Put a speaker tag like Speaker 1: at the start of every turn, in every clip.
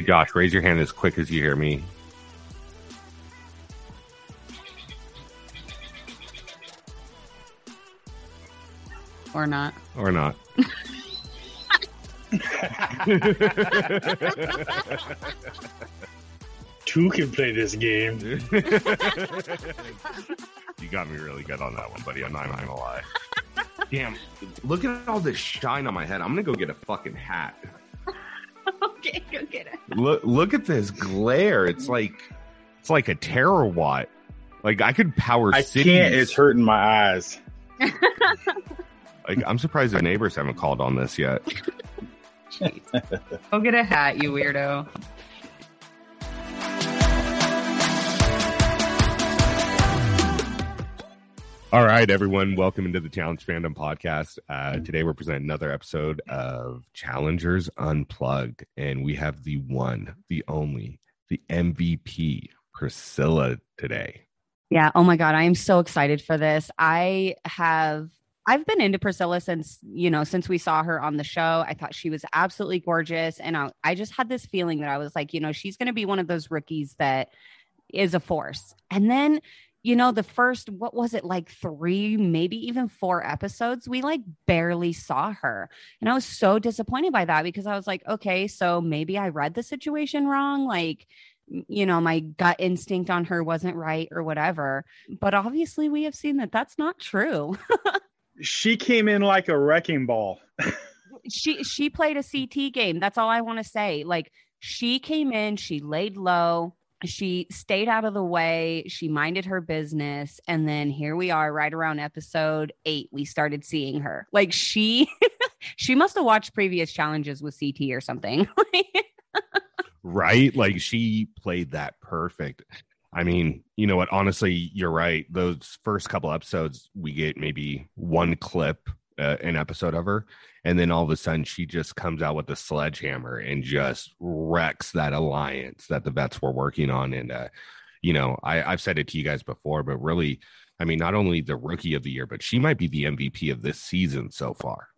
Speaker 1: Hey, Josh, raise your hand as quick as you hear me.
Speaker 2: Or not.
Speaker 1: Or not.
Speaker 3: Two can play this game.
Speaker 1: you got me really good on that one, buddy. I'm not even gonna lie. Damn, look at all this shine on my head. I'm gonna go get a fucking hat.
Speaker 2: Okay, go get it.
Speaker 1: Look, look at this glare. It's like, it's like a terawatt. Like I could power
Speaker 3: I
Speaker 1: cities.
Speaker 3: can't. It's hurting my eyes.
Speaker 1: Like I'm surprised the neighbors haven't called on this yet.
Speaker 2: Go get a hat, you weirdo.
Speaker 1: All right, everyone, welcome into the Challenge Fandom Podcast. Uh, today we're presenting another episode of Challengers Unplugged, and we have the one, the only, the MVP, Priscilla today.
Speaker 2: Yeah. Oh my God. I am so excited for this. I have. I've been into Priscilla since, you know, since we saw her on the show. I thought she was absolutely gorgeous. And I, I just had this feeling that I was like, you know, she's going to be one of those rookies that is a force. And then, you know, the first, what was it, like three, maybe even four episodes, we like barely saw her. And I was so disappointed by that because I was like, okay, so maybe I read the situation wrong. Like, you know, my gut instinct on her wasn't right or whatever. But obviously, we have seen that that's not true.
Speaker 3: She came in like a wrecking ball.
Speaker 2: she she played a CT game. That's all I want to say. Like she came in, she laid low, she stayed out of the way, she minded her business, and then here we are right around episode 8 we started seeing her. Like she she must have watched previous challenges with CT or something.
Speaker 1: right? Like she played that perfect. I mean, you know what? Honestly, you're right. Those first couple episodes, we get maybe one clip, uh, an episode of her, and then all of a sudden, she just comes out with a sledgehammer and just wrecks that alliance that the vets were working on. And uh, you know, I, I've said it to you guys before, but really, I mean, not only the rookie of the year, but she might be the MVP of this season so far.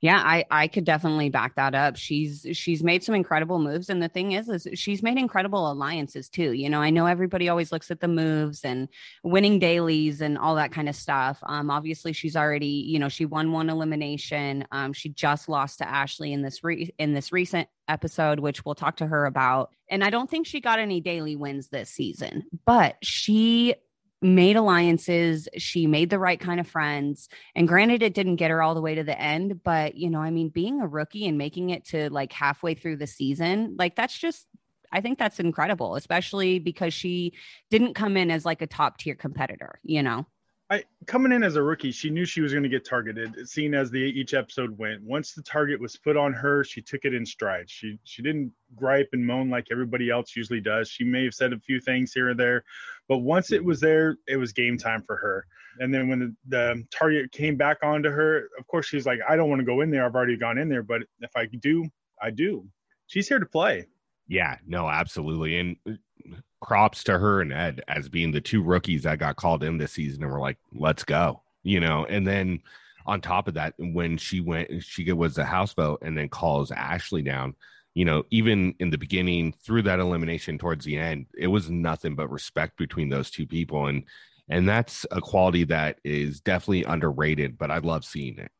Speaker 2: Yeah, I I could definitely back that up. She's she's made some incredible moves and the thing is is she's made incredible alliances too. You know, I know everybody always looks at the moves and winning dailies and all that kind of stuff. Um obviously she's already, you know, she won one elimination. Um she just lost to Ashley in this re- in this recent episode which we'll talk to her about. And I don't think she got any daily wins this season, but she made alliances she made the right kind of friends and granted it didn't get her all the way to the end but you know i mean being a rookie and making it to like halfway through the season like that's just i think that's incredible especially because she didn't come in as like a top tier competitor you know
Speaker 3: I coming in as a rookie, she knew she was going to get targeted. Seeing as the each episode went, once the target was put on her, she took it in stride. She she didn't gripe and moan like everybody else usually does. She may have said a few things here or there, but once it was there, it was game time for her. And then when the, the target came back onto her, of course she's like, I don't want to go in there. I've already gone in there, but if I do, I do. She's here to play.
Speaker 1: Yeah, no, absolutely. And props to her and Ed as being the two rookies that got called in this season and we're like, let's go, you know. And then on top of that, when she went, she was the house vote and then calls Ashley down. You know, even in the beginning, through that elimination towards the end, it was nothing but respect between those two people, and and that's a quality that is definitely underrated. But I love seeing it.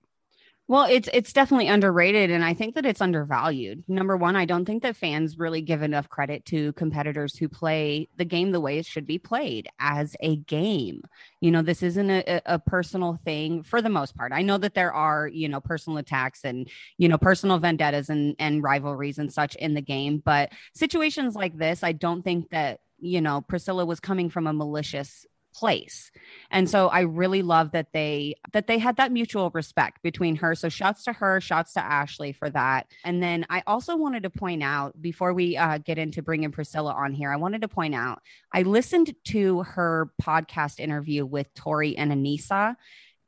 Speaker 2: Well, it's it's definitely underrated and I think that it's undervalued. Number 1, I don't think that fans really give enough credit to competitors who play the game the way it should be played as a game. You know, this isn't a, a personal thing for the most part. I know that there are, you know, personal attacks and, you know, personal vendettas and and rivalries and such in the game, but situations like this, I don't think that you know Priscilla was coming from a malicious place. And so i really love that they that they had that mutual respect between her. So shouts to her shouts to ashley for that. And then i also wanted to point out before we uh, get into bringing priscilla on here i wanted to point out i listened to her podcast interview with tori and anissa.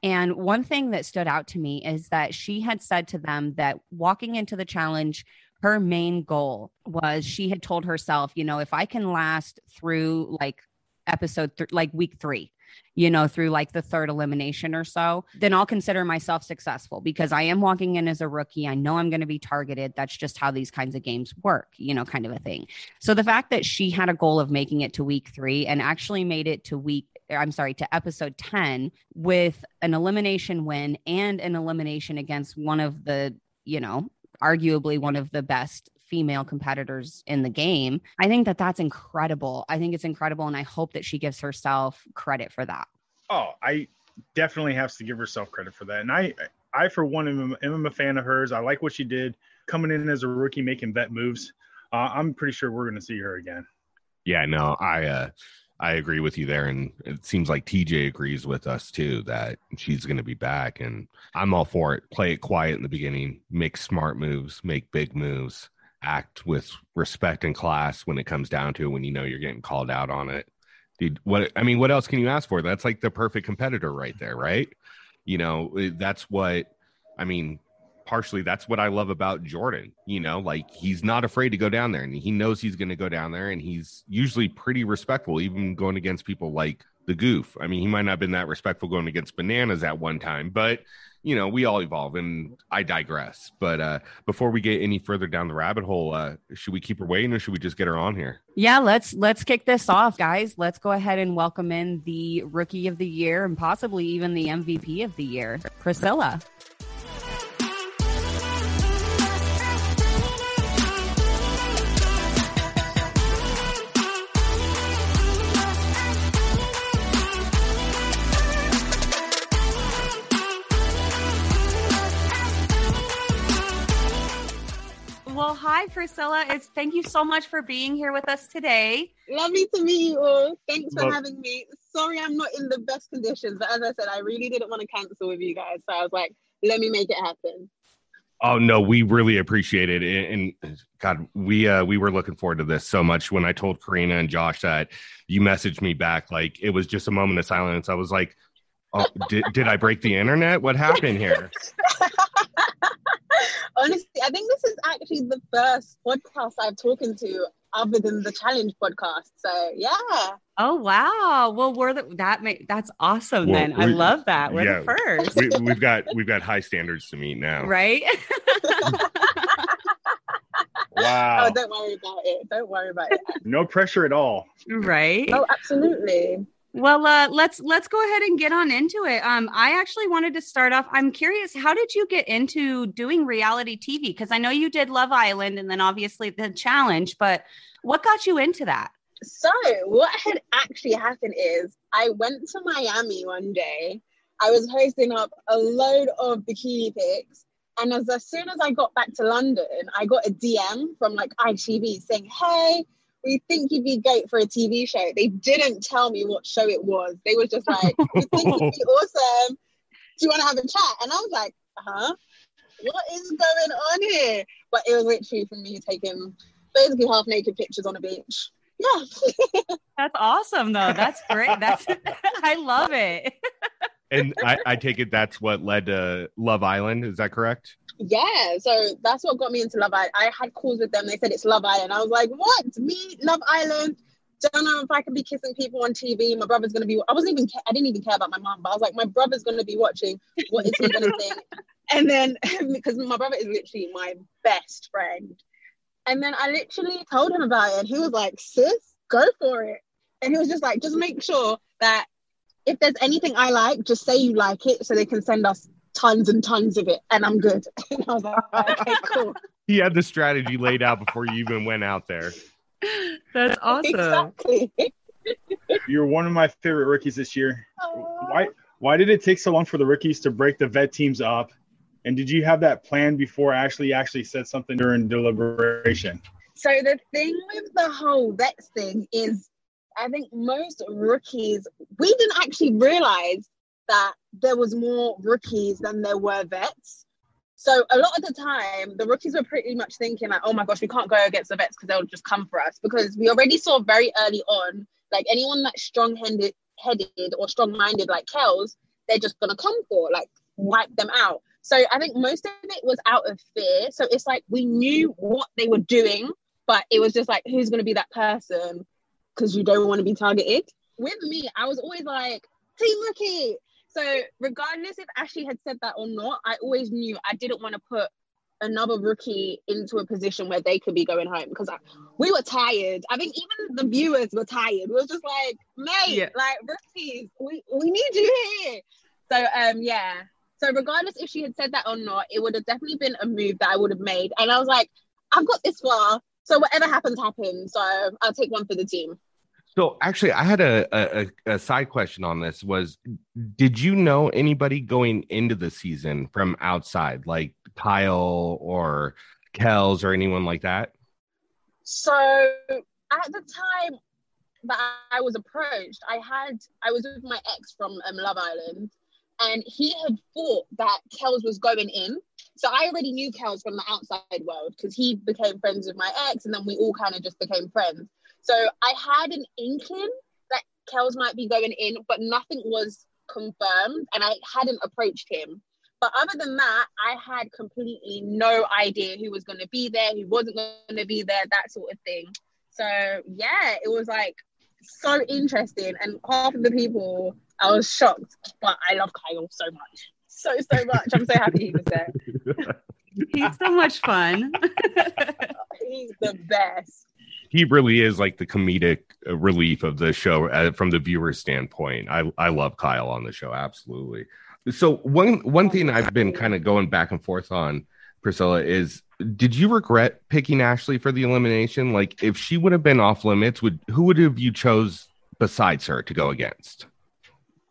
Speaker 2: And one thing that stood out to me is that she had said to them that walking into the challenge her main goal was she had told herself, you know, if I can last through like episode th- like week three you know, through like the third elimination or so, then I'll consider myself successful because I am walking in as a rookie. I know I'm going to be targeted. That's just how these kinds of games work, you know, kind of a thing. So the fact that she had a goal of making it to week three and actually made it to week I'm sorry, to episode 10 with an elimination win and an elimination against one of the, you know, arguably one of the best female competitors in the game. I think that that's incredible. I think it's incredible. And I hope that she gives herself credit for that.
Speaker 3: Oh, I definitely has to give herself credit for that. And I, I for one, am, am a fan of hers. I like what she did coming in as a rookie, making vet moves. Uh, I'm pretty sure we're going to see her again.
Speaker 1: Yeah, no, I, uh, I agree with you there. And it seems like TJ agrees with us too that she's going to be back. And I'm all for it. Play it quiet in the beginning, make smart moves, make big moves act with respect and class when it comes down to it, when you know you're getting called out on it. Dude, what I mean, what else can you ask for? That's like the perfect competitor right there, right? You know, eh, that's what I mean. Partially, that's what I love about Jordan. You know, like he's not afraid to go down there, and he knows he's going to go down there, and he's usually pretty respectful, even going against people like the Goof. I mean, he might not have been that respectful going against Bananas at one time, but you know, we all evolve and I digress. But uh before we get any further down the rabbit hole, uh should we keep her waiting or should we just get her on here?
Speaker 2: Yeah, let's let's kick this off, guys. Let's go ahead and welcome in the rookie of the year and possibly even the MVP of the year, Priscilla. Priscilla. It's thank you so much for being here with us today.
Speaker 4: Lovely to meet you all. Thanks for having me. Sorry, I'm not in the best conditions, but as I said, I really didn't want to cancel with you guys, so I was like, let me make it happen.
Speaker 1: Oh no, we really appreciate it, and, God, we uh, we were looking forward to this so much. When I told Corrina and Josh that you messaged me back, like it was just a moment of silence. I was like, "Oh, did did I break the internet? What happened here?"
Speaker 4: honestly, I think this is actually the first podcast I've talked to other than the challenge podcast. So yeah.
Speaker 2: Oh wow! Well, we're the, that may, that's awesome. Well, then I love that. We're yeah, the first.
Speaker 1: we, have got we've got high standards to meet now,
Speaker 2: right?
Speaker 1: wow!
Speaker 4: Oh, don't worry about it. Don't worry about it.
Speaker 3: No pressure at all.
Speaker 2: Right?
Speaker 4: Oh, absolutely.
Speaker 2: Well, uh, let's let's go ahead and get on into it. Um, I actually wanted to start off. I'm curious, how did you get into doing reality TV? Because I know you did Love Island, and then obviously the challenge. But what got you into that?
Speaker 4: So, what had actually happened is I went to Miami one day. I was hosting up a load of bikini pics, and as, as soon as I got back to London, I got a DM from like ITV saying, "Hey." We think you'd be great for a TV show. They didn't tell me what show it was. They were just like, we think you'd be awesome. Do you want to have a chat? And I was like, huh? What is going on here? But it was literally for me taking basically half naked pictures on a beach. Yeah.
Speaker 2: That's awesome though. That's great. That's I love it.
Speaker 1: and I, I take it that's what led to Love Island. Is that correct?
Speaker 4: Yeah, so that's what got me into Love Island. I had calls with them. They said it's Love Island. I was like, what? Me, Love Island? Don't know if I can be kissing people on TV. My brother's gonna be. I wasn't even. I didn't even care about my mom, but I was like, my brother's gonna be watching. What is he gonna think? And then because my brother is literally my best friend, and then I literally told him about it, and he was like, sis, go for it. And he was just like, just make sure that if there's anything I like, just say you like it, so they can send us tons and tons of it and I'm good. And I was like, okay, cool.
Speaker 1: he had the strategy laid out before you even went out there.
Speaker 2: That's awesome. Exactly.
Speaker 3: You're one of my favorite rookies this year. Why why did it take so long for the rookies to break the vet teams up? And did you have that plan before Ashley actually said something during deliberation?
Speaker 4: So the thing with the whole vets thing is I think most rookies we didn't actually realize that there was more rookies than there were vets. So a lot of the time, the rookies were pretty much thinking like, "Oh my gosh, we can't go against the vets because they'll just come for us." Because we already saw very early on, like anyone that's strong-headed, headed or strong-minded like Kelz, they're just gonna come for, like, wipe them out. So I think most of it was out of fear. So it's like we knew what they were doing, but it was just like, who's gonna be that person? Because you don't want to be targeted. with me, I was always like, Team Rookie. So regardless if Ashley had said that or not, I always knew I didn't want to put another rookie into a position where they could be going home because we were tired. I think even the viewers were tired. We were just like, mate, yeah. like rookies, we, we need you here. So um yeah. So regardless if she had said that or not, it would have definitely been a move that I would have made. And I was like, I've got this far. So whatever happens, happens. So I'll take one for the team.
Speaker 1: So actually, I had a, a, a side question on this. Was did you know anybody going into the season from outside, like Kyle or Kelz or anyone like that?
Speaker 4: So at the time that I was approached, I had I was with my ex from um, Love Island, and he had thought that Kelz was going in. So I already knew Kelz from the outside world because he became friends with my ex, and then we all kind of just became friends. So I had an inkling that Kelz might be going in, but nothing was confirmed, and I hadn't approached him. But other than that, I had completely no idea who was going to be there, who wasn't going to be there, that sort of thing. So yeah, it was like so interesting, and half of the people I was shocked, but I love Kyle so much, so so much. I'm so happy he was there.
Speaker 2: He's so much fun.
Speaker 4: He's the best
Speaker 1: he really is like the comedic uh, relief of the show uh, from the viewer's standpoint. I I love Kyle on the show absolutely. So one one thing I've been kind of going back and forth on Priscilla is did you regret picking Ashley for the elimination? Like if she would have been off limits, would who would have you chose besides her to go against?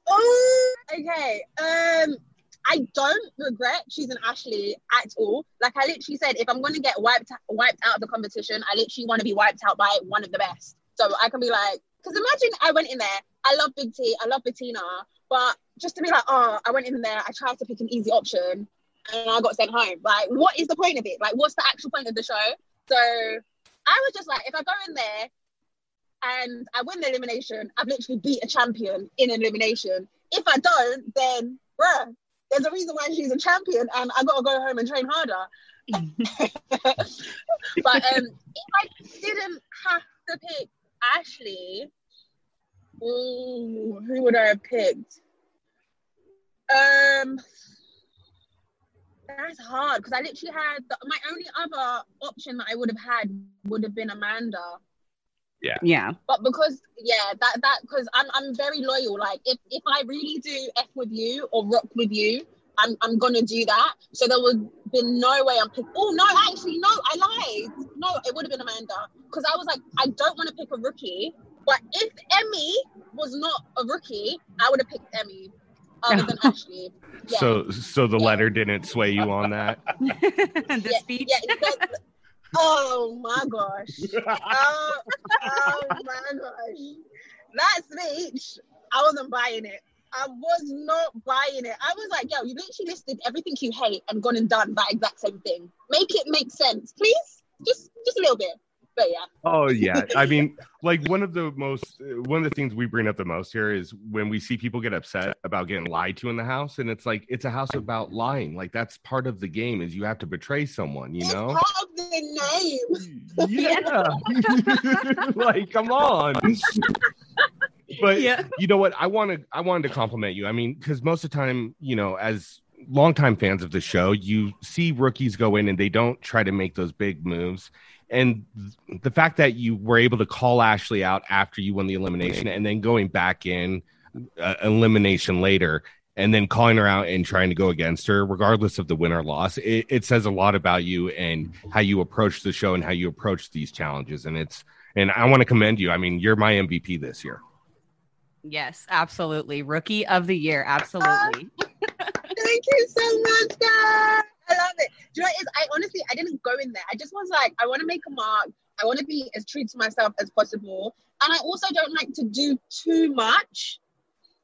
Speaker 4: Oh, okay. Um I don't regret choosing Ashley at all. Like I literally said, if I'm gonna get wiped wiped out of the competition, I literally want to be wiped out by one of the best. So I can be like, because imagine I went in there. I love Big T, I love Bettina, but just to be like, oh, I went in there, I tried to pick an easy option, and I got sent home. Like, what is the point of it? Like, what's the actual point of the show? So I was just like, if I go in there and I win the elimination, I've literally beat a champion in elimination. If I don't, then bruh, there's a reason why she's a champion, and I gotta go home and train harder. but um, if I didn't have to pick Ashley, ooh, who would I have picked? Um, that's hard because I literally had the, my only other option that I would have had would have been Amanda.
Speaker 1: Yeah.
Speaker 2: Yeah.
Speaker 4: But because yeah, that that because I'm I'm very loyal. Like if if I really do f with you or rock with you, I'm I'm gonna do that. So there would be no way I'm picking. Oh no, actually no, I lied. No, it would have been Amanda because I was like, I don't want to pick a rookie. But if Emmy was not a rookie, I would have picked Emmy other than Ashley.
Speaker 1: Yeah. So so the yeah. letter didn't sway you on that.
Speaker 2: the
Speaker 4: yeah,
Speaker 2: speech.
Speaker 4: Yeah, Oh my gosh. oh, oh my gosh. That speech, I wasn't buying it. I was not buying it. I was like, yo, you literally listed everything you hate and gone and done that exact same thing. Make it make sense, please. Just just a little bit. But yeah.
Speaker 1: Oh yeah. I mean, like one of the most one of the things we bring up the most here is when we see people get upset about getting lied to in the house, and it's like it's a house about lying. Like that's part of the game is you have to betray someone, you know?
Speaker 4: The
Speaker 1: name. Yeah. like, come on. but yeah. you know what? I want to I wanted to compliment you. I mean, because most of the time, you know, as longtime fans of the show, you see rookies go in and they don't try to make those big moves and the fact that you were able to call Ashley out after you won the elimination and then going back in uh, elimination later and then calling her out and trying to go against her, regardless of the win or loss, it, it, says a lot about you and how you approach the show and how you approach these challenges. And it's, and I want to commend you. I mean, you're my MVP this year.
Speaker 2: Yes, absolutely. Rookie of the year. Absolutely.
Speaker 4: Thank you so much, guys. I love it. Do you know what is? I honestly I didn't go in there. I just was like, I want to make a mark. I want to be as true to myself as possible. And I also don't like to do too much.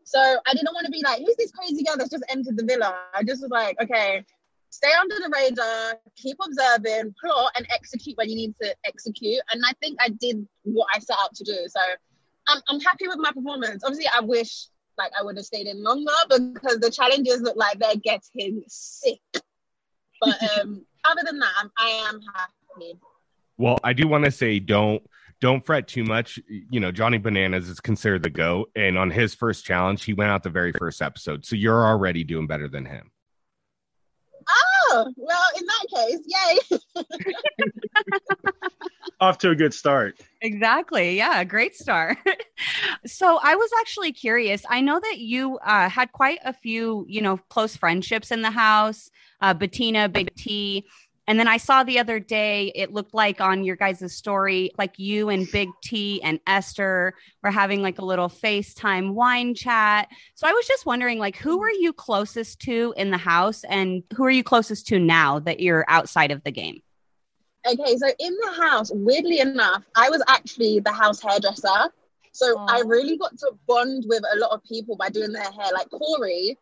Speaker 4: So I didn't want to be like, who's this crazy girl that's just entered the villa? I just was like, okay, stay under the radar, keep observing, plot and execute when you need to execute. And I think I did what I set out to do. So I'm, I'm happy with my performance. Obviously, I wish like I would have stayed in longer because the challenges look like they're getting sick. But um, other than that, I'm, I am happy.
Speaker 1: Well, I do want to say don't don't fret too much. You know, Johnny Bananas is considered the GOAT. And on his first challenge, he went out the very first episode. So you're already doing better than him.
Speaker 4: Oh, well, in that case, yay.
Speaker 3: Off to a good start.
Speaker 2: Exactly. Yeah, great start. so I was actually curious. I know that you uh, had quite a few, you know, close friendships in the house. Uh, Bettina, Big T. And then I saw the other day, it looked like on your guys' story, like you and Big T and Esther were having like a little FaceTime wine chat. So I was just wondering, like, who were you closest to in the house and who are you closest to now that you're outside of the game?
Speaker 4: Okay, so in the house, weirdly enough, I was actually the house hairdresser. So
Speaker 2: Aw.
Speaker 4: I really got to bond with a lot of people by doing their hair. Like Corey,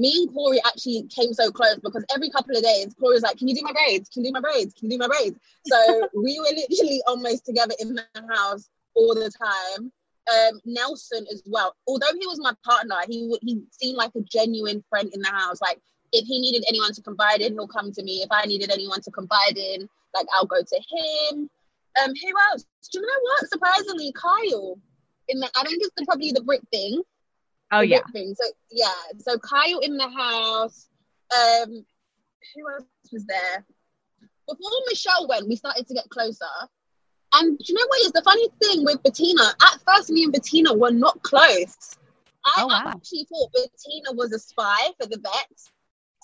Speaker 4: me and Corey actually came so close because every couple of days, Corey was like, Can you do my braids? Can you do my braids? Can you do my braids? So we were literally almost together in the house all the time. Um, Nelson as well. Although he was my partner, he he seemed like a genuine friend in the house. Like if he needed anyone to confide in, he'll come to me. If I needed anyone to confide in, like I'll go to him. Um, who else? Do you know what? Surprisingly, Kyle. In the, I think it's the, probably the Brit thing.
Speaker 2: Oh, yeah.
Speaker 4: Thing. So yeah, so Kyle in the house. Um, who else was there? Before Michelle went, we started to get closer. And do you know what is the funny thing with Bettina? At first, me and Bettina were not close. I
Speaker 2: Oh, wow.
Speaker 4: actually thought Bettina was a spy for the vets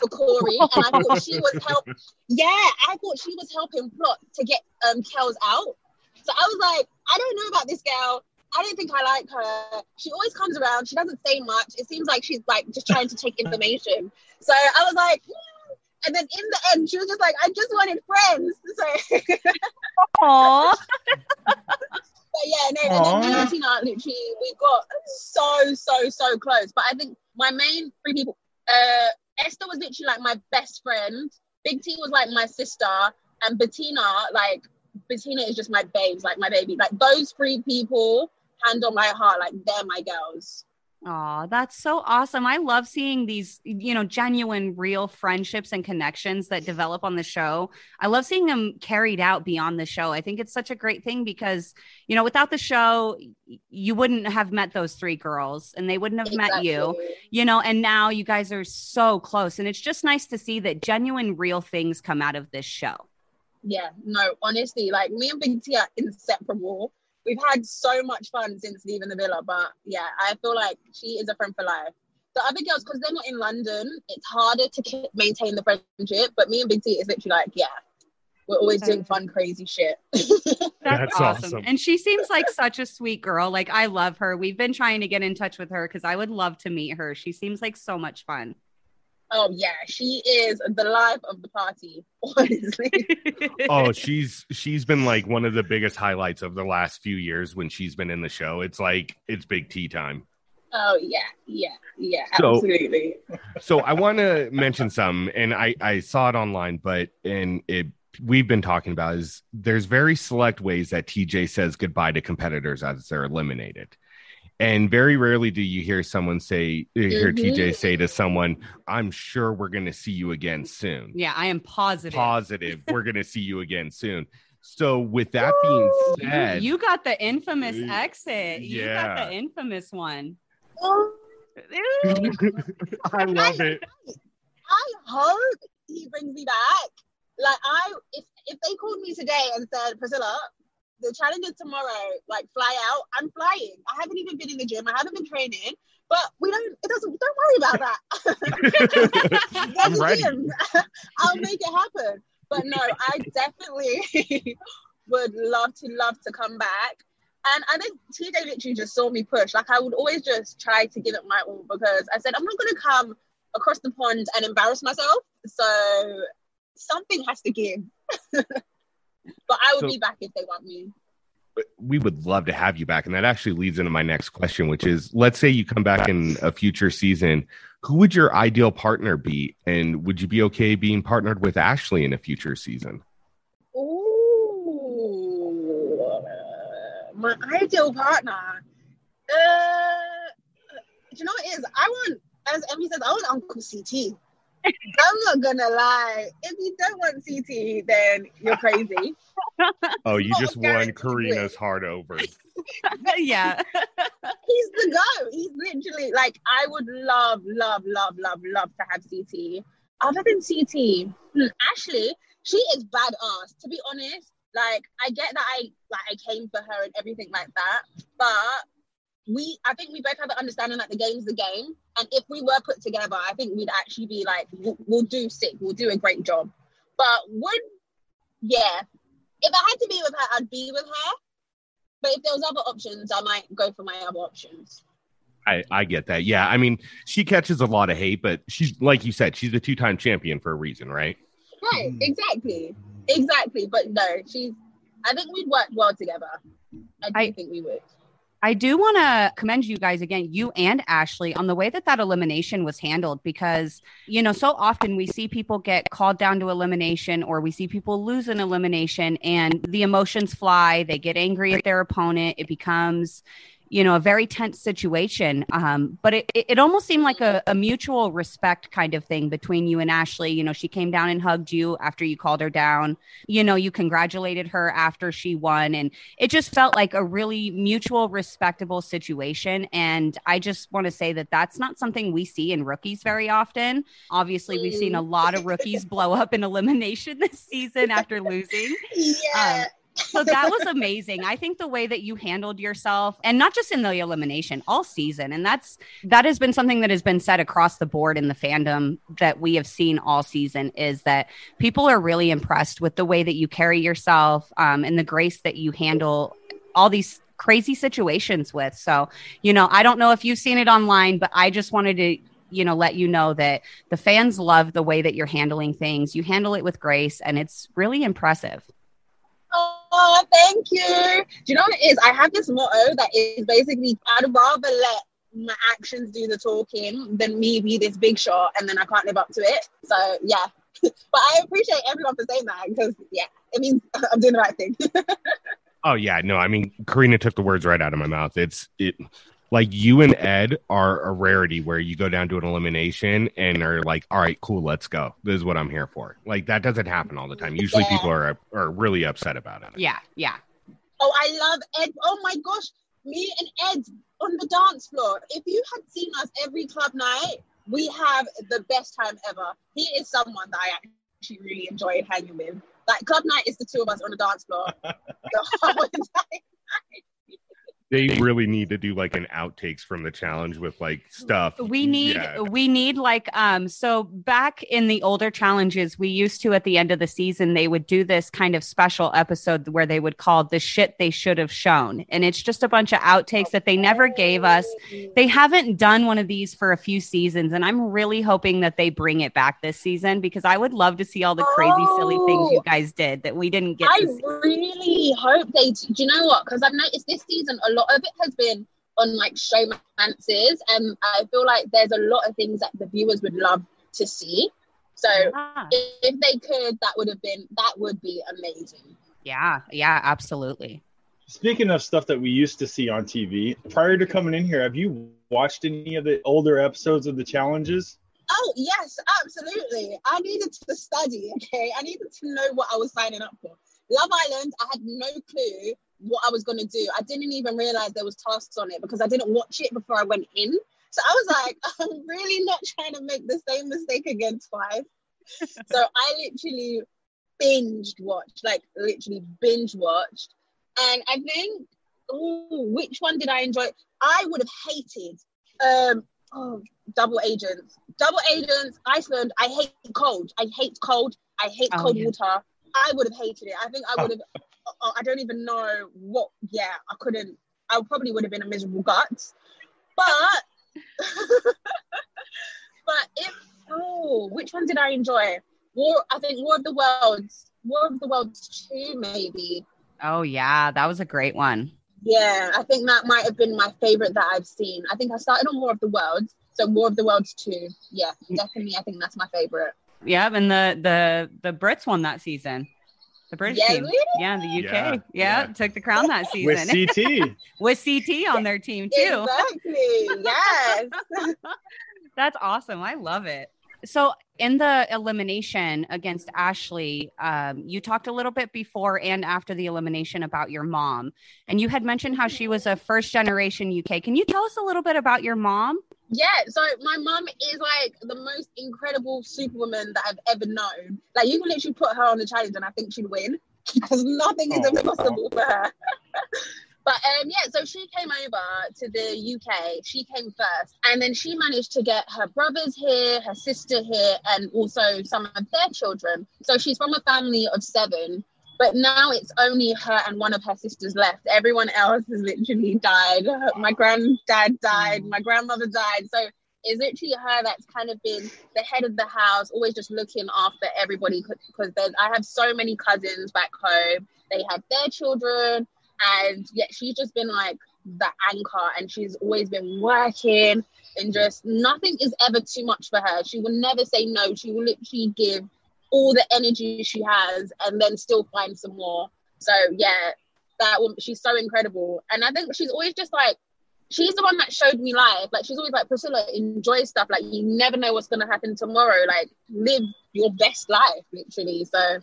Speaker 4: for Corey, and I thought she was help. Yeah, I thought she was helping plot to get um Kelz out. So I was like, I don't know about this girl. I don't think I like her. She always comes around. She doesn't say much. It seems like she's like just trying to take information. So I was like, hmm. and then in the end, she was just like, I just wanted friends. So
Speaker 2: Aw.
Speaker 4: But yeah, no, and then me and Tina, literally, we got so, so, so close. But I think my main three people, uh, Esther was literally like my best friend. Big T was like my sister, and Bettina, like Bettina is just my babes, like my baby. Like those three people, hand on my heart, like they're my girls.
Speaker 2: Aw, that's so awesome. I love seeing these, you know, genuine, real friendships and connections that develop on the show. I love seeing them carried out beyond the show. I think it's such a great thing because, you know, without the show, you wouldn't have met those three girls and they wouldn't have met you, you know, and now you guys are so close. And it's just nice to see that genuine, real things come out of this show.
Speaker 4: Yeah, no, honestly, like me and Big T are inseparable. We've had so much fun since leaving the villa, but yeah, I feel like she is a friend for life. The other girls, because they're not in London, it's harder to keep, maintain the friendship. But me and Big T is literally like, yeah, we're always doing fun, crazy shit.
Speaker 1: That's awesome.
Speaker 2: And she seems like such a sweet girl. Like I love her. We've been trying to get in touch with her because I would love to meet her. She seems like so much fun.
Speaker 4: Oh yeah, she is the life of the party. Honestly,
Speaker 1: oh, she's she's been like one of the biggest highlights of the last few years when she's been in the show. It's like it's big tea time.
Speaker 4: oh yeah, yeah, yeah,
Speaker 1: So-
Speaker 4: absolutely.
Speaker 1: So I want to mention some, and I I saw it online, but and it we've been talking about is there's very select ways that TJ says goodbye to competitors as they're eliminated. And very rarely do you hear someone say, hear
Speaker 4: Mhm.
Speaker 1: TJ say to someone, I'm sure we're going to see you again soon.
Speaker 2: yeah, I am positive.
Speaker 1: Positive, we're going to see you again soon. So, with that being said,
Speaker 2: you got the infamous
Speaker 1: Y-
Speaker 2: exit. You got
Speaker 1: yeah.
Speaker 2: the infamous one.
Speaker 1: I love it.
Speaker 4: I hope he brings me back. Like I, if if they called me today and said, Priscilla, the challenge is tomorrow, like fly out, I'm flying. I haven't even been in the gym. I haven't been training, but we don't. It doesn't. Don't worry about that.
Speaker 1: I'm ready.
Speaker 4: I'll make it happen. But no, I definitely would love to love to come back. And I think TJ literally just saw me push. Like I would always just try to give it my all because I said I'm not gonna come across the pond and embarrass myself. So something has to give. But I would
Speaker 1: So-
Speaker 4: be back if they want me.
Speaker 1: we would love to have you back. And that actually leads into my next question, which is let's say you come back in a future season. Who would your ideal partner be? And would you be okay being partnered with Ashley in a future season?
Speaker 4: Ooh, my ideal partner. Uh, do you know what it is? I want, as Emmy says, I want Uncle CT. I'm not gonna lie. If you don't want CT, then you're crazy.
Speaker 1: Oh, you
Speaker 4: Not
Speaker 1: just won Corrina's
Speaker 4: win.
Speaker 1: heart over.
Speaker 2: yeah.
Speaker 4: He's the go. He's literally like I would love, love, love, love, love to have CT. Other than CT, hmm, Ashley, she is badass. To be honest, like I get that I like I came for her and everything like that, but we I think we both have an understanding that the game's the game, and if we were put together, I think we'd actually be like we'll, we'll do sick, we'll do a great job. But would yeah, if I had to be with her, I'd be with her. But if there was other options, I might go for my other options.
Speaker 1: I, I get that. Yeah. I mean, she catches a lot of hate, but she's like you said, she's a two time champion for a reason, right?
Speaker 4: Right, mm. exactly. Exactly. But no, she's I think we'd work well together. I do
Speaker 2: I-
Speaker 4: think we would.
Speaker 2: I do want to commend you guys again, you and Ashley, on the way that that elimination was handled because, you know, so often we see people get called down to elimination or we see people lose an elimination and the emotions fly. They get angry at their opponent. It becomes, you know, a very tense situation. Um, but it, it, almost seemed like a, a mutual respect kind of thing between you and Ashley. You know, she came down and hugged you after you called her down. You know, you congratulated her after she won. And it just felt like a really mutual respectable situation and i just want to say that that's not something we see in rookies very often obviously we've seen a lot of rookies blow up in elimination this season after losing
Speaker 4: Yeah.
Speaker 2: So that was amazing. I think the way that you handled yourself and not just in the elimination all season and that's that has been something that has been said across the board in the fandom that we have seen all season is that people are really impressed with the way that you carry yourself um, and the grace that you handle all these crazy situations with. So you know i don't know if you've seen it online but i just wanted to you know let you know that the fans love the way that you're handling things. You handle it with grace and it's really impressive
Speaker 4: Oh, thank you. Do you know what it is? I have this motto that is basically I'd rather let my actions do the talking than me be this big shot and then I can't live up to it. So yeah. but I appreciate everyone for saying that because yeah, it means I'm doing the right thing.
Speaker 1: Oh yeah, no, I mean Corrina took the words right out of my mouth. It's it like you and Ed are a rarity where you go down to an elimination and are like, all right, cool, let's go. This is what I'm here for. Like that doesn't happen all the time. Usually
Speaker 4: Yeah.
Speaker 1: people are are really upset about it.
Speaker 2: yeah yeah
Speaker 4: Oh, I love Ed. Oh my gosh, me and Ed on the dance floor. If you had seen us every club night, we have the best time ever. He is someone that I actually really enjoyed hanging with. Like club night is the two of us on the dance floor. the whole entire
Speaker 1: They really need to do like an outtakes from the challenge with like stuff.
Speaker 2: we need
Speaker 1: Yeah.
Speaker 2: we need like um so back in the older challenges we used to at the end of the season they would do this kind of special episode where they would call the shit they should have shown and it's just a bunch of outtakes that they never gave us they haven't done one of these for a few seasons and i'm really hoping that they bring it back this season because i would love to see all the crazy silly things you
Speaker 4: Oh.
Speaker 2: guys did that we didn't get
Speaker 4: I
Speaker 2: to see.
Speaker 4: really hope they. Do you know what? Because I've noticed this season a lot of it has been on like showmances, and I feel like there's a lot of things that the viewers would love to see. So
Speaker 2: yeah.
Speaker 4: if they could, that would have been that would be amazing.
Speaker 2: yeah yeah absolutely
Speaker 3: Speaking of stuff that we used to see on TV, prior to coming in here, have you watched any of the older episodes of the challenges?
Speaker 4: Oh yes, absolutely. I needed to study. Okay, I needed to know what I was signing up for. Love Island. I had no clue what I was going to do. I didn't even realize there was tasks on it because I didn't watch it before I went in. So I was like, I'm really not trying to make the same mistake again twice. so I literally binged watched, like literally binge watched. And I think, oh, which one did I enjoy? I would have hated um oh double agents. Double agents, Iceland. I hate cold. I hate cold. I hate
Speaker 2: Oh,
Speaker 4: cold
Speaker 2: yeah.
Speaker 4: water. I would have hated it. I think I would have. oh, I don't even know what. Yeah, I couldn't. I probably would have been a miserable gut. But, but if oh, which one did I enjoy? War. I think War of the Worlds. War of the Worlds two, maybe.
Speaker 2: oh yeah that was a great one
Speaker 4: Yeah, I think that might have been my favorite that I've seen. I think I started on War of the Worlds, so War of the Worlds two. Yeah, definitely. I think that's my favorite.
Speaker 2: Yeah, and the the the Brits won that season. The British
Speaker 4: Yeah,
Speaker 2: team. Yeah, the UK.
Speaker 1: Yeah,
Speaker 2: Yeah,
Speaker 1: yeah.
Speaker 2: took the crown that season.
Speaker 3: With
Speaker 2: season
Speaker 3: CT.
Speaker 2: with CT on their team too.
Speaker 4: Exactly. Yes.
Speaker 2: That's awesome. I love it. so in the elimination against Ashley, um, you talked a little bit before and after the elimination about your mom, and you had mentioned how she was a first generation UK. Can you tell us a little bit about your mom?
Speaker 4: Yeah, so my mom is like the most incredible superwoman that I've ever known. Like you can literally put her on the challenge and I think she'd win because nothing is
Speaker 3: Oh,
Speaker 4: impossible for her. but um yeah, so she came over to the UK. She came first and then she managed to get her brothers here, her sister here, and also some of their children. So she's from a family of seven. But now it's only her and one of her sisters left. Everyone else has literally died. My granddad died. My grandmother died. So it's literally her that's kind of been the head of the house, always just looking after everybody. Because I have so many cousins back home. They have their children, and yet she's just been like the anchor, and she's always been working, and just nothing is ever too much for her. She will never say no. She will literally give all the energy she has and then still find some more. So yeah, that woman, she's so incredible. And I think she's always just like, she's the one that showed me life. Like she's always like, Priscilla, enjoy stuff. Like you never know what's gonna happen tomorrow. Like live your best life, literally. So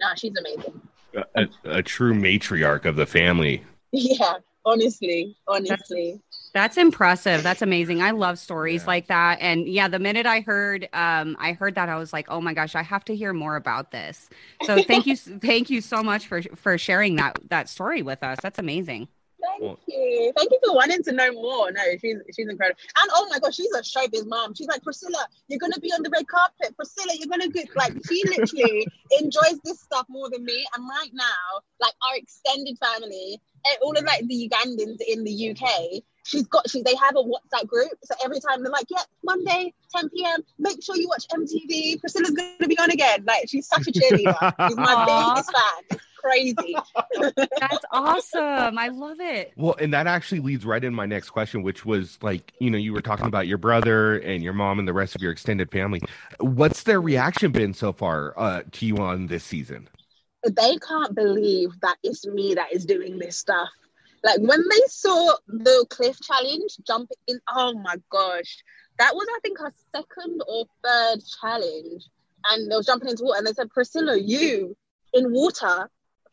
Speaker 4: nah, she's amazing.
Speaker 1: A, a true matriarch of the family.
Speaker 4: Yeah, honestly, honestly.
Speaker 2: That's impressive. That's amazing. I love stories
Speaker 1: Yeah.
Speaker 2: like that. And yeah, the minute I heard um I heard that I was like, "Oh my gosh, I have to hear more about this." So thank you thank you so much for for sharing that that story with us. That's amazing.
Speaker 4: Thank
Speaker 1: Well-
Speaker 4: you. Thank you for wanting to know more. No, she's she's incredible. And oh my gosh, she's a showbiz mom. She's like, Priscilla, you're gonna be on the red carpet. Priscilla, you're gonna get like she literally enjoys this stuff more than me. And right now, like our extended family, all of like the Ugandans in the UK, she's got she they have a WhatsApp group. So every time they're like, Yeah, Monday, 10 p.m. Make sure you watch MTV. Priscilla's gonna be on again. Like she's such a cheerleader. She's my
Speaker 2: Aw.
Speaker 4: biggest fan. It's crazy.
Speaker 2: That's awesome. I love it.
Speaker 1: Well, and that actually leads right in my next question, which was like, you know, you were talking about your brother and your mom and the rest of your extended family. What's their reaction been so far uh, to you on this season?
Speaker 4: they can't believe that it's me that is doing this stuff. Like when they saw the cliff challenge jump in, oh my gosh, that was I think her second or third challenge, and they were jumping into water, and they said, "Priscilla, you in water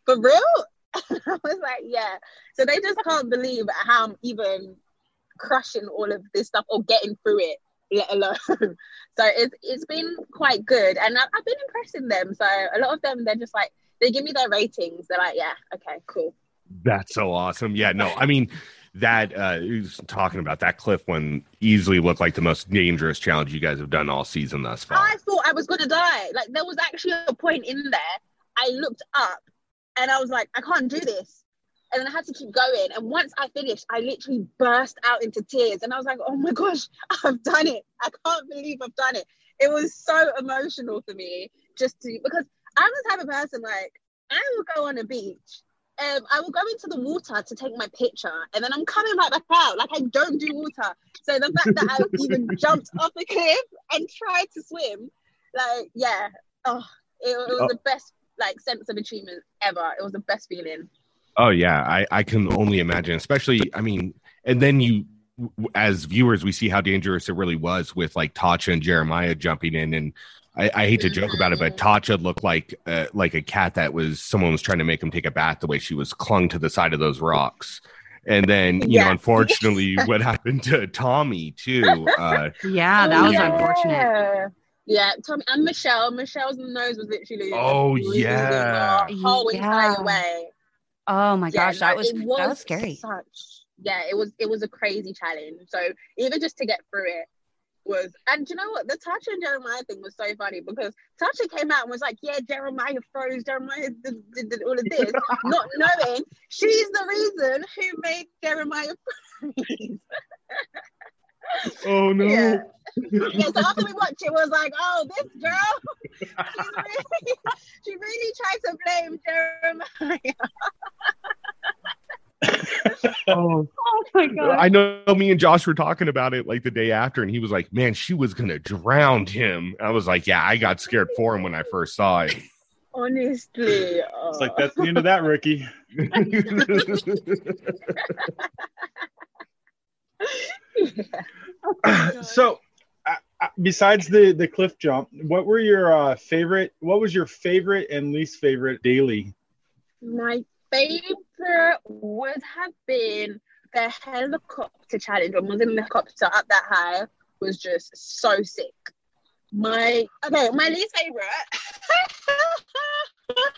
Speaker 4: for real?" I was like, "Yeah." So they just can't believe how I'm even crushing all of this stuff or getting through it, let alone. so it's it's been quite good, and I've, I've been impressing them. So a lot of them, they're just like they give me their ratings. They're like, "Yeah, okay, cool."
Speaker 1: That's so awesome. Yeah, no, I mean, that uh, talking about that cliff one easily looked like the most dangerous challenge you guys have done all season thus far.
Speaker 4: I thought I was gonna die. Like there was actually a point in there. I looked up and I was like, I can't do this. And then I had to keep going. And once I finished, I literally burst out into tears. And I was like, oh my gosh, I've done it. I can't believe I've done it. It was so emotional for me just to because I'm the type of person like I will go on a beach. Um, I will go into the water to take my picture, and then I'm coming right back out. Like I don't do water. So the fact that I even jumped off the cliff and tried to swim, like yeah, oh, it, it was
Speaker 1: Oh.
Speaker 4: the best like sense of achievement ever. It was the best feeling.
Speaker 1: Oh yeah, I I can only imagine. Especially, I mean, and then you, as viewers, we see how dangerous it really was with like Tasha and Jeremiah jumping in, and I, I hate to joke about it, but Tasha looked like uh, like a cat that was someone was trying to make him take a bath the way she was clung to the side of those rocks. And then, you know, unfortunately, what happened to Tommy too? Uh,
Speaker 2: Yeah, that was
Speaker 4: yeah.
Speaker 2: unfortunate.
Speaker 4: Yeah, Tommy and Michelle. Michelle's nose was literally
Speaker 1: Oh,
Speaker 4: bleeding
Speaker 1: yeah.
Speaker 4: the whole
Speaker 2: Yeah.
Speaker 4: entire way.
Speaker 2: Oh my
Speaker 4: Yeah,
Speaker 2: gosh, that
Speaker 4: no,
Speaker 2: was that was scary.
Speaker 4: Such yeah, it was it was a crazy challenge. So even just to get through it was and you know what the Tasha and Jeremiah thing was so funny because Tasha came out and was like, Yeah, Jeremiah froze, Jeremiah did, did, did all of this, not knowing she's the reason who made Jeremiah freeze.
Speaker 1: oh no!
Speaker 4: Yeah. yeah, so after we watched it, it was like, oh, this girl, really, she really tried to blame Jeremiah.
Speaker 1: Oh,
Speaker 2: Oh my god.
Speaker 1: I know me and Josh were talking about it like the day after, and he was like, "Man, she was gonna drown him." I was like, "Yeah, I got scared for him when I first saw it."
Speaker 4: Honestly, oh.
Speaker 3: It's like uh, that's the end of that rookie. so I, besides the the cliff jump, what were your uh, favorite? What was your favorite and least favorite daily?
Speaker 4: My favorite would have been the helicopter challenge. When I was in the helicopter up that high was just so sick. My okay, my least favorite.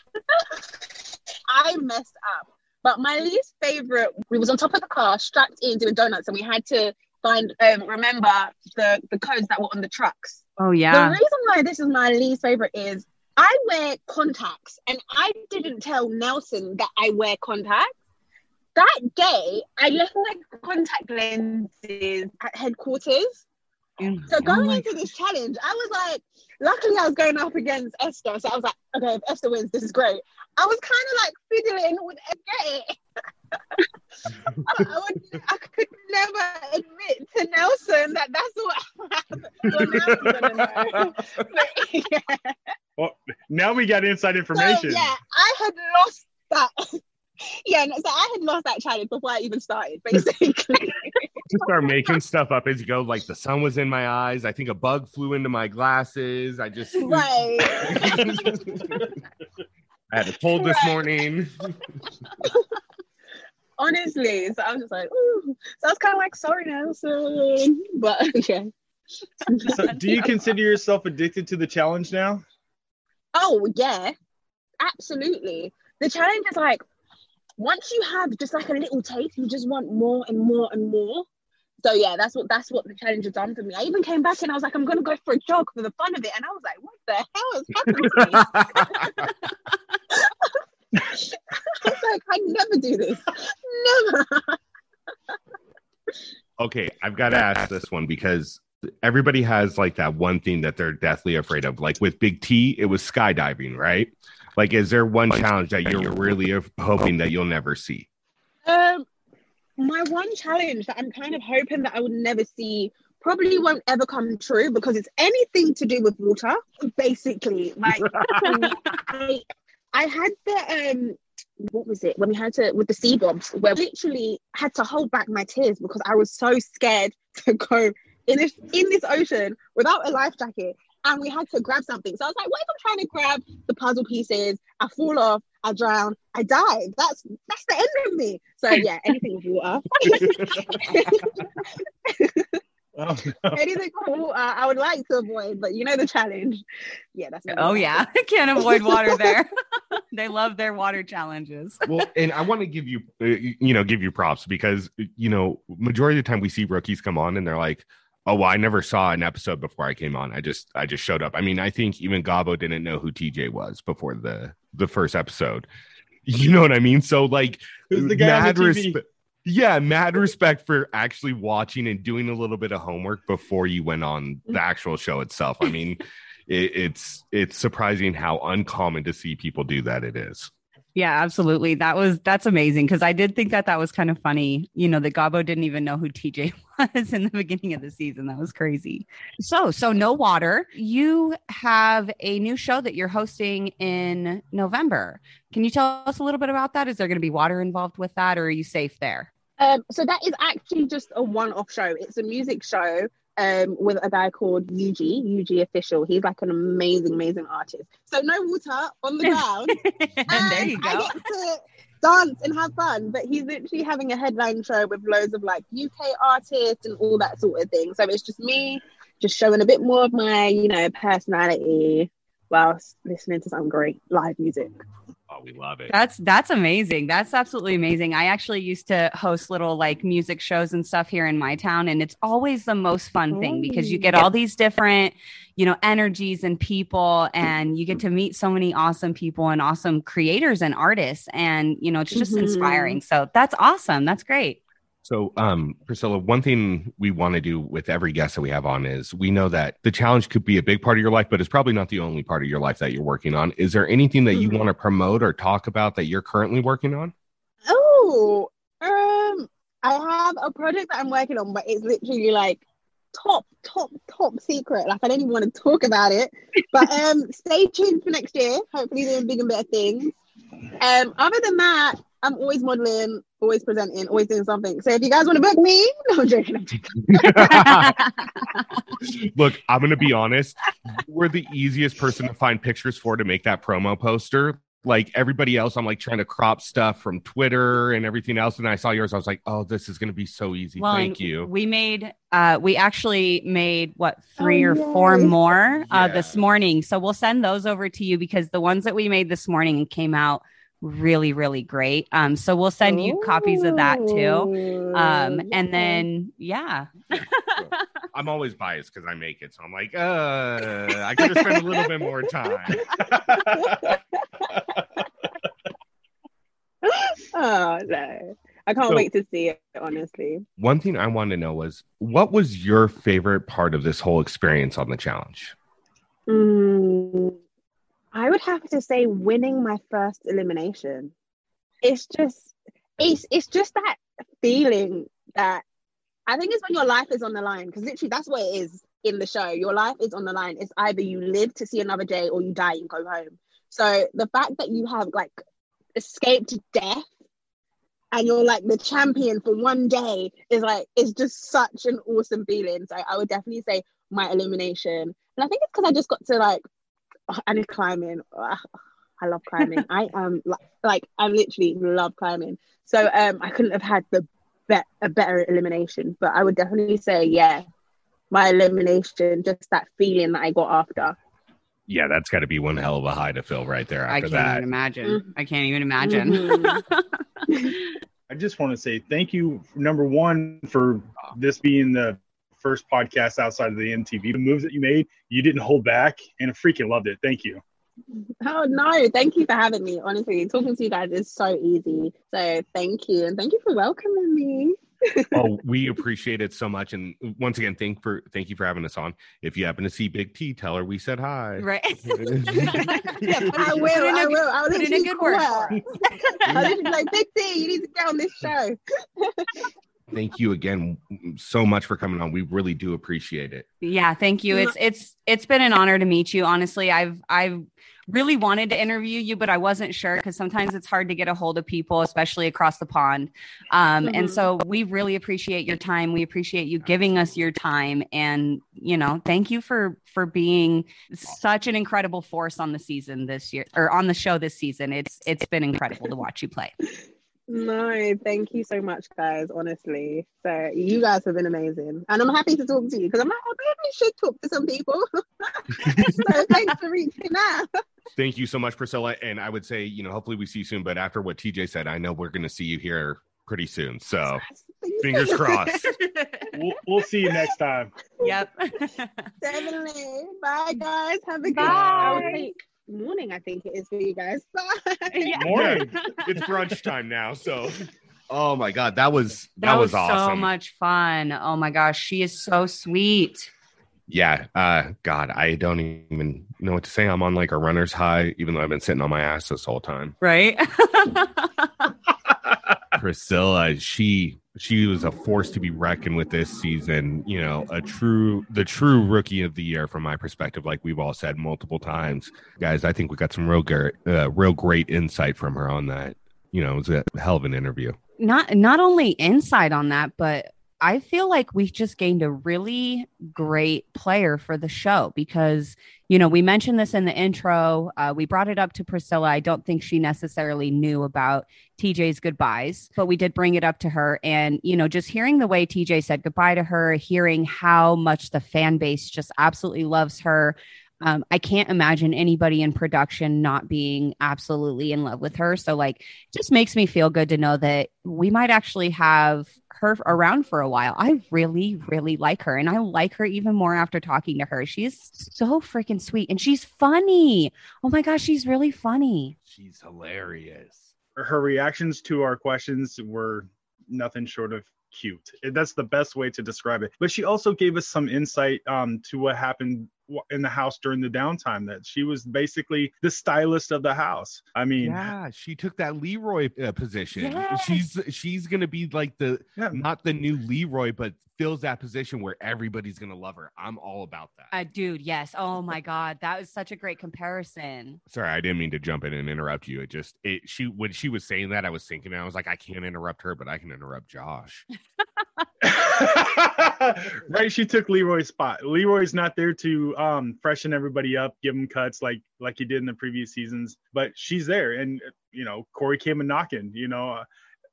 Speaker 4: I messed up. But my least favorite, we was on top of the car, strapped in doing donuts, and we had to find um remember the the codes that were on the trucks.
Speaker 2: Oh yeah.
Speaker 4: The reason why this is my least favorite is I wear contacts, and I didn't tell Nelson that I wear contacts. That day, I left my contact lenses at headquarters. Oh so
Speaker 2: Oh
Speaker 4: going
Speaker 2: my
Speaker 4: into this challenge, I was like, luckily I was going up against Esther. So I was like, okay, if Esther wins, this is great. I was kind of like fiddling with it. I, would, I could never admit to Nelson that that's what happened. Well, now he's gonna know. But, yeah.
Speaker 3: Well, now we got inside
Speaker 4: So,
Speaker 3: information.
Speaker 4: yeah, I had lost that. yeah, no, so I had lost that challenge before I even started, basically.
Speaker 1: Just start making stuff up as you go. Like the sun was in my eyes. I think a bug flew into my glasses. I just
Speaker 4: right.
Speaker 1: I had a cold this
Speaker 4: Right.
Speaker 1: morning.
Speaker 4: honestly. So I was just like, ooh. So I was kind of like, sorry, Nelson. But yeah.
Speaker 3: So, do you consider yourself addicted to the challenge now?
Speaker 4: Oh, yeah. Absolutely. The challenge is like, once you have just like a little taste, you just want more and more and more. So yeah, that's what that's what the challenge has done for me. I even came back and I was like, I'm gonna go for a jog for the fun of it, and I was like, what the hell has happened to me? I was like, I never do this, never.
Speaker 1: okay, I've got to ask this one because everybody has like that one thing that they're deathly afraid of. Like with Big T, it was skydiving, right? Like, is there one challenge that you're really hoping that you'll never see?
Speaker 4: Um, my one challenge that I'm kind of hoping that I would never see probably won't ever come true because it's anything to do with water, basically. Like I, I had the um, what was it when we had to with the sea bombs where we literally had to hold back my tears because I was so scared to go in this in this ocean without a life jacket. And we had to grab something. So I was like, what if I'm trying to grab the puzzle pieces? I fall off, I drown, I die. That's that's the end of me. So yeah, anything with water.
Speaker 3: Oh, no.
Speaker 4: anything with water, I would like to avoid, but you know the challenge. Yeah, that's
Speaker 2: Oh yeah. Can't avoid water there. they love their water challenges.
Speaker 1: well, and I want to give you, uh, you know, give you props because you know, majority of the time we see rookies come on and they're like, "Oh, well, I never saw an episode before I came on. I just, I just showed up." I mean, I think even Gabo didn't know who TJ was before the the first episode. You know what I mean? So like,
Speaker 3: Who's the guy on the
Speaker 1: yeah, mad respect for actually watching and doing a little bit of homework before you went on the mm. actual show itself. I mean, it, it's it's surprising how uncommon to see people do that. It is.
Speaker 2: Yeah, absolutely. That was that's amazing because I did think that that was kind of funny. You know, that Gabo didn't even know who TJ was in the beginning of the season. That was crazy. So, so no water. You have a new show that you're hosting in November. Can you tell us a little bit about that? Is there going to be water involved with that, or are you safe there?
Speaker 4: Um, so that is actually just a one-off show. It's a music show um, with a guy called UG, UG Official. He's like an amazing, amazing artist. So no water on the ground.
Speaker 2: and there you
Speaker 4: I
Speaker 2: go.
Speaker 4: get to dance and have fun. But he's literally having a headline show with loads of like UK artists and all that sort of thing. So it's just me just showing a bit more of my, you know, personality whilst listening to some great live music.
Speaker 1: Oh, we love it.
Speaker 2: That's that's amazing. That's absolutely amazing. I actually used to host little like music shows and stuff here in my town and it's always the most fun thing because you get all these different, you know, energies and people and you get to meet so many awesome people and awesome creators and artists and you know, it's just
Speaker 4: Mhm.
Speaker 2: inspiring. So that's awesome. That's great.
Speaker 1: So, um, Priscilla, one thing we want to do with every guest that we have on is we know that the challenge could be a big part of your life, but it's probably not the only part of your life that you're working on. Is there anything that you
Speaker 4: Mhm.
Speaker 1: want to promote or talk about that you're currently working on?
Speaker 4: Oh, um, I have a project that I'm working on, but it's literally like top, top, top secret. Like I don't even want to talk about it. But um, stay tuned for next year. Hopefully, doing big and better things. Um, other than that, I'm always modeling, always presenting, always doing something. So if you guys want to book me, no, I'm joking. I'm joking.
Speaker 1: Look, I'm gonna be honest. We're the easiest person to find pictures for to make that promo poster. Like everybody else, I'm like trying to crop stuff from Twitter and everything else. And I saw yours. I was like, oh, this is gonna be so easy.
Speaker 2: Well,
Speaker 1: Thank you.
Speaker 2: We made uh we actually made what three
Speaker 4: Oh,
Speaker 2: or four
Speaker 4: yay.
Speaker 2: more uh
Speaker 1: Yeah.
Speaker 2: this morning. So we'll send those over to you because the ones that we made this morning came out really, really great. Um so we'll send you copies of that too. Um and then yeah.
Speaker 1: I'm always biased because I make it. So I'm like, uh, I could have spent a little bit more time.
Speaker 4: oh no. I can't
Speaker 1: So-
Speaker 4: wait to see it, honestly.
Speaker 1: One thing I wanted to know was what was your favorite part of this whole experience on the challenge?
Speaker 4: Mm, I would have to say winning my first elimination. It's just it's it's just that feeling that I think it's when your life is on the line because literally that's what it is in the show. Your life is on the line. It's either you live to see another day or you die and go home. So the fact that you have like escaped death and you're like the champion for one day is like it's just such an awesome feeling. So I would definitely say my elimination. And I think it's because I just got to like and climbing. Ugh, I love climbing. I am like, like I literally love climbing. So um I couldn't have had the bet a better elimination. But I would definitely say yeah, my elimination, just that feeling that I got after.
Speaker 1: Yeah, that's got to be one hell of a high to fill right there
Speaker 2: I can't
Speaker 1: that.
Speaker 2: even imagine.
Speaker 4: Mhm.
Speaker 2: I can't even imagine.
Speaker 4: Mhm.
Speaker 3: I just want to say thank you, number one, for this being the first podcast outside of the MTV. The moves that you made, you didn't hold back, and I freaking loved it. Thank you.
Speaker 4: Oh no, thank you for having me. Honestly, talking to you guys is so easy. So thank you. And thank you for welcoming me.
Speaker 1: oh, we appreciate it so much. And once again, thank for thank you for having us on. If you happen to see Big T, tell her we said hi.
Speaker 2: right.
Speaker 4: I
Speaker 2: Put
Speaker 4: will,
Speaker 2: in a
Speaker 4: I will. I will
Speaker 2: put in a good
Speaker 4: call
Speaker 2: word
Speaker 4: her.
Speaker 2: for us.
Speaker 4: I was like, Big T, you need to get on this show.
Speaker 1: Thank you again so much for coming on. We really do appreciate it.
Speaker 2: Yeah, thank you. It's it's it's been an honor to meet you. Honestly, I've I've really wanted to interview you, but I wasn't sure because sometimes it's hard to get a hold of people, especially across the pond. Um, And
Speaker 4: Mhm.
Speaker 2: so we really appreciate your time. We appreciate you giving us your time, and you know, thank you for for being such an incredible force on the season this year or on the show this season. It's it's been incredible to watch you play.
Speaker 4: No, thank you so much, guys. Honestly, so you guys have been amazing, and I'm happy to talk to you because I'm like, oh, I really should talk to some people. so thanks for reaching out.
Speaker 1: Thank you so much, Priscilla. And I would say, you know, hopefully we see you soon. But after what TJ said, I know we're going to see you here pretty soon. So fingers crossed.
Speaker 3: We'll, we'll see you next time.
Speaker 2: yep.
Speaker 4: Definitely. Bye, guys. Have a good
Speaker 2: Bye.
Speaker 4: I would say morning. I think it is for you guys.
Speaker 2: Yeah.
Speaker 1: Morning. it's brunch time now. So, oh my God, that was that,
Speaker 2: That,
Speaker 1: was,
Speaker 2: was,
Speaker 1: awesome.
Speaker 2: so much fun. Oh my gosh, she is so sweet.
Speaker 1: Yeah. Uh, God, I don't even know what to say. I'm on like a runner's high, even though I've been sitting on my ass this whole time.
Speaker 2: Right?
Speaker 1: Priscilla, she she was a force to be reckoned with this season. You know, a true the true rookie of the year from my perspective, like we've all said multiple times. Guys, I think we got some real great, uh, real great insight from her on that. You know, it was a hell of an interview.
Speaker 2: not not only insight on that, but I feel like we just gained a really great player for the show because, you know, we mentioned this in the intro. Uh, we brought it up to Priscilla. I don't think she necessarily knew about TJ's goodbyes, but we did bring it up to her. And, you know, just hearing the way TJ said goodbye to her, hearing how much the fan base just absolutely loves her. Um, I can't imagine anybody in production not being absolutely in love with her. So, like, just makes me feel good to know that we might actually have her around for a while. I really, really like her. And I like her even more after talking to her. She's so freaking sweet and she's funny. Oh my gosh, she's really funny.
Speaker 1: She's hilarious.
Speaker 3: Her reactions to our questions were nothing short of cute. That's the best way to describe it. But she also gave us some insight um, to what happened in the house during the downtime. That she was basically the stylist of the house. I mean,
Speaker 1: yeah, she took that Leroy uh, position.
Speaker 2: Yes.
Speaker 1: She's she's gonna be like the
Speaker 3: Yeah.
Speaker 1: not the new Leroy, but fills that position where everybody's gonna love her. I'm all about that.
Speaker 2: Uh, dude, yes. Oh my God. That was such a great comparison.
Speaker 1: Sorry, I didn't mean to jump in and interrupt you. It just it she when she was saying that, I was thinking, I was like, I can't interrupt her, but I can interrupt Josh.
Speaker 3: right she took leroy's spot leroy's not there to um freshen everybody up give them cuts like like he did in the previous seasons. But she's there. And you know corey came a knocking you know uh,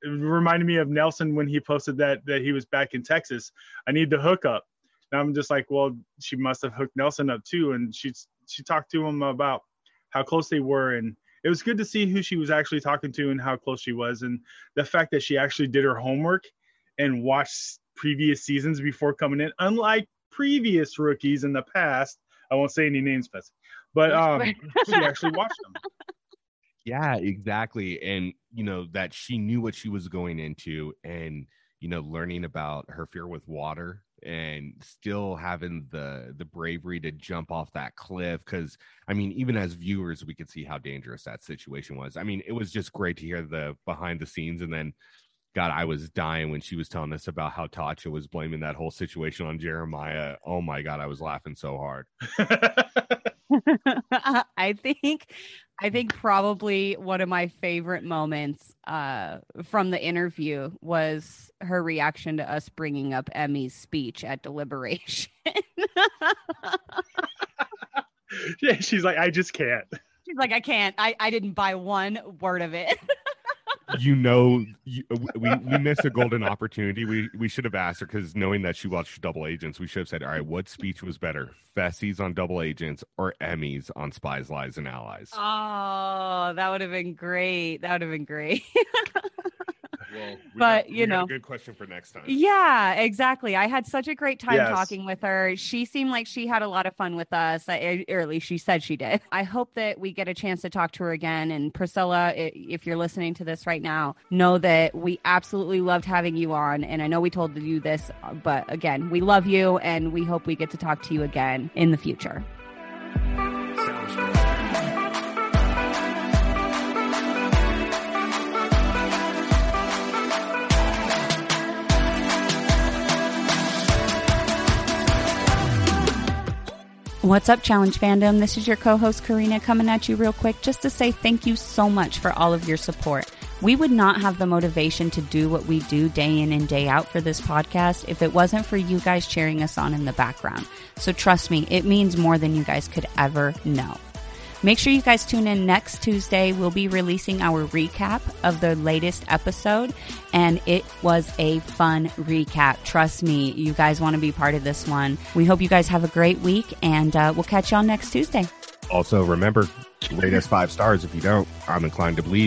Speaker 3: it reminded me of nelson when he posted that that he was back in texas. I need the hookup. And i'm just like well she must have hooked nelson up too. And she she talked to him about how close they were. And it was good to see who she was actually talking to and how close she was. And the fact that she actually did her homework and watched previous seasons before coming in, unlike previous rookies in the past. I won't say any names, Betsy, but um, she actually watched them.
Speaker 1: Yeah, exactly. And you know, that she knew what she was going into and you know, learning about her fear with water and still having the the bravery to jump off that cliff because i mean even as viewers we could see how dangerous that situation was i mean it was just great to hear the behind the scenes and then god i was dying when she was telling us about how tacha was blaming that whole situation on jeremiah oh my god i was laughing so hard
Speaker 2: I think I think probably one of my favorite moments uh, from the interview was her reaction to us bringing up Emmy's speech at deliberation.
Speaker 3: yeah, she's like, I just can't.
Speaker 2: She's like, I can't. I, I didn't buy one word of it.
Speaker 1: you know you, we we missed a golden opportunity we we should have asked her because knowing that she watched double agents we should have said all right what speech was better Fessy's on double agents or emmy's on spies lies and allies
Speaker 2: oh, that would have been great. That would have been great.
Speaker 1: well
Speaker 2: But, you know.
Speaker 1: good question for next time
Speaker 2: Yeah, exactly. I had such a great time
Speaker 3: Yes.
Speaker 2: talking with her. She seemed like she had a lot of fun with us, I- or at least she said she did. I hope that we get a chance to talk to her again. And Priscilla, if you're listening to this right now, know that we absolutely loved having you on. And I know we told you this, but again, we love you and we hope we get to talk to you again in the future. What's up, Challenge Fandom? This is your co host, Corrina, coming at you real quick just to say thank you so much for all of your support. We would not have the motivation to do what we do day in and day out for this podcast if it wasn't for you guys cheering us on in the background. So trust me, it means more than you guys could ever know. Make sure you guys tune in next Tuesday. We'll be releasing our recap of the latest episode, and it was a fun recap. Trust me, you guys want to be part of this one. We hope you guys have a great week, and uh, we'll catch y'all next Tuesday.
Speaker 1: also remember rate us five stars if you don't i'm inclined to believe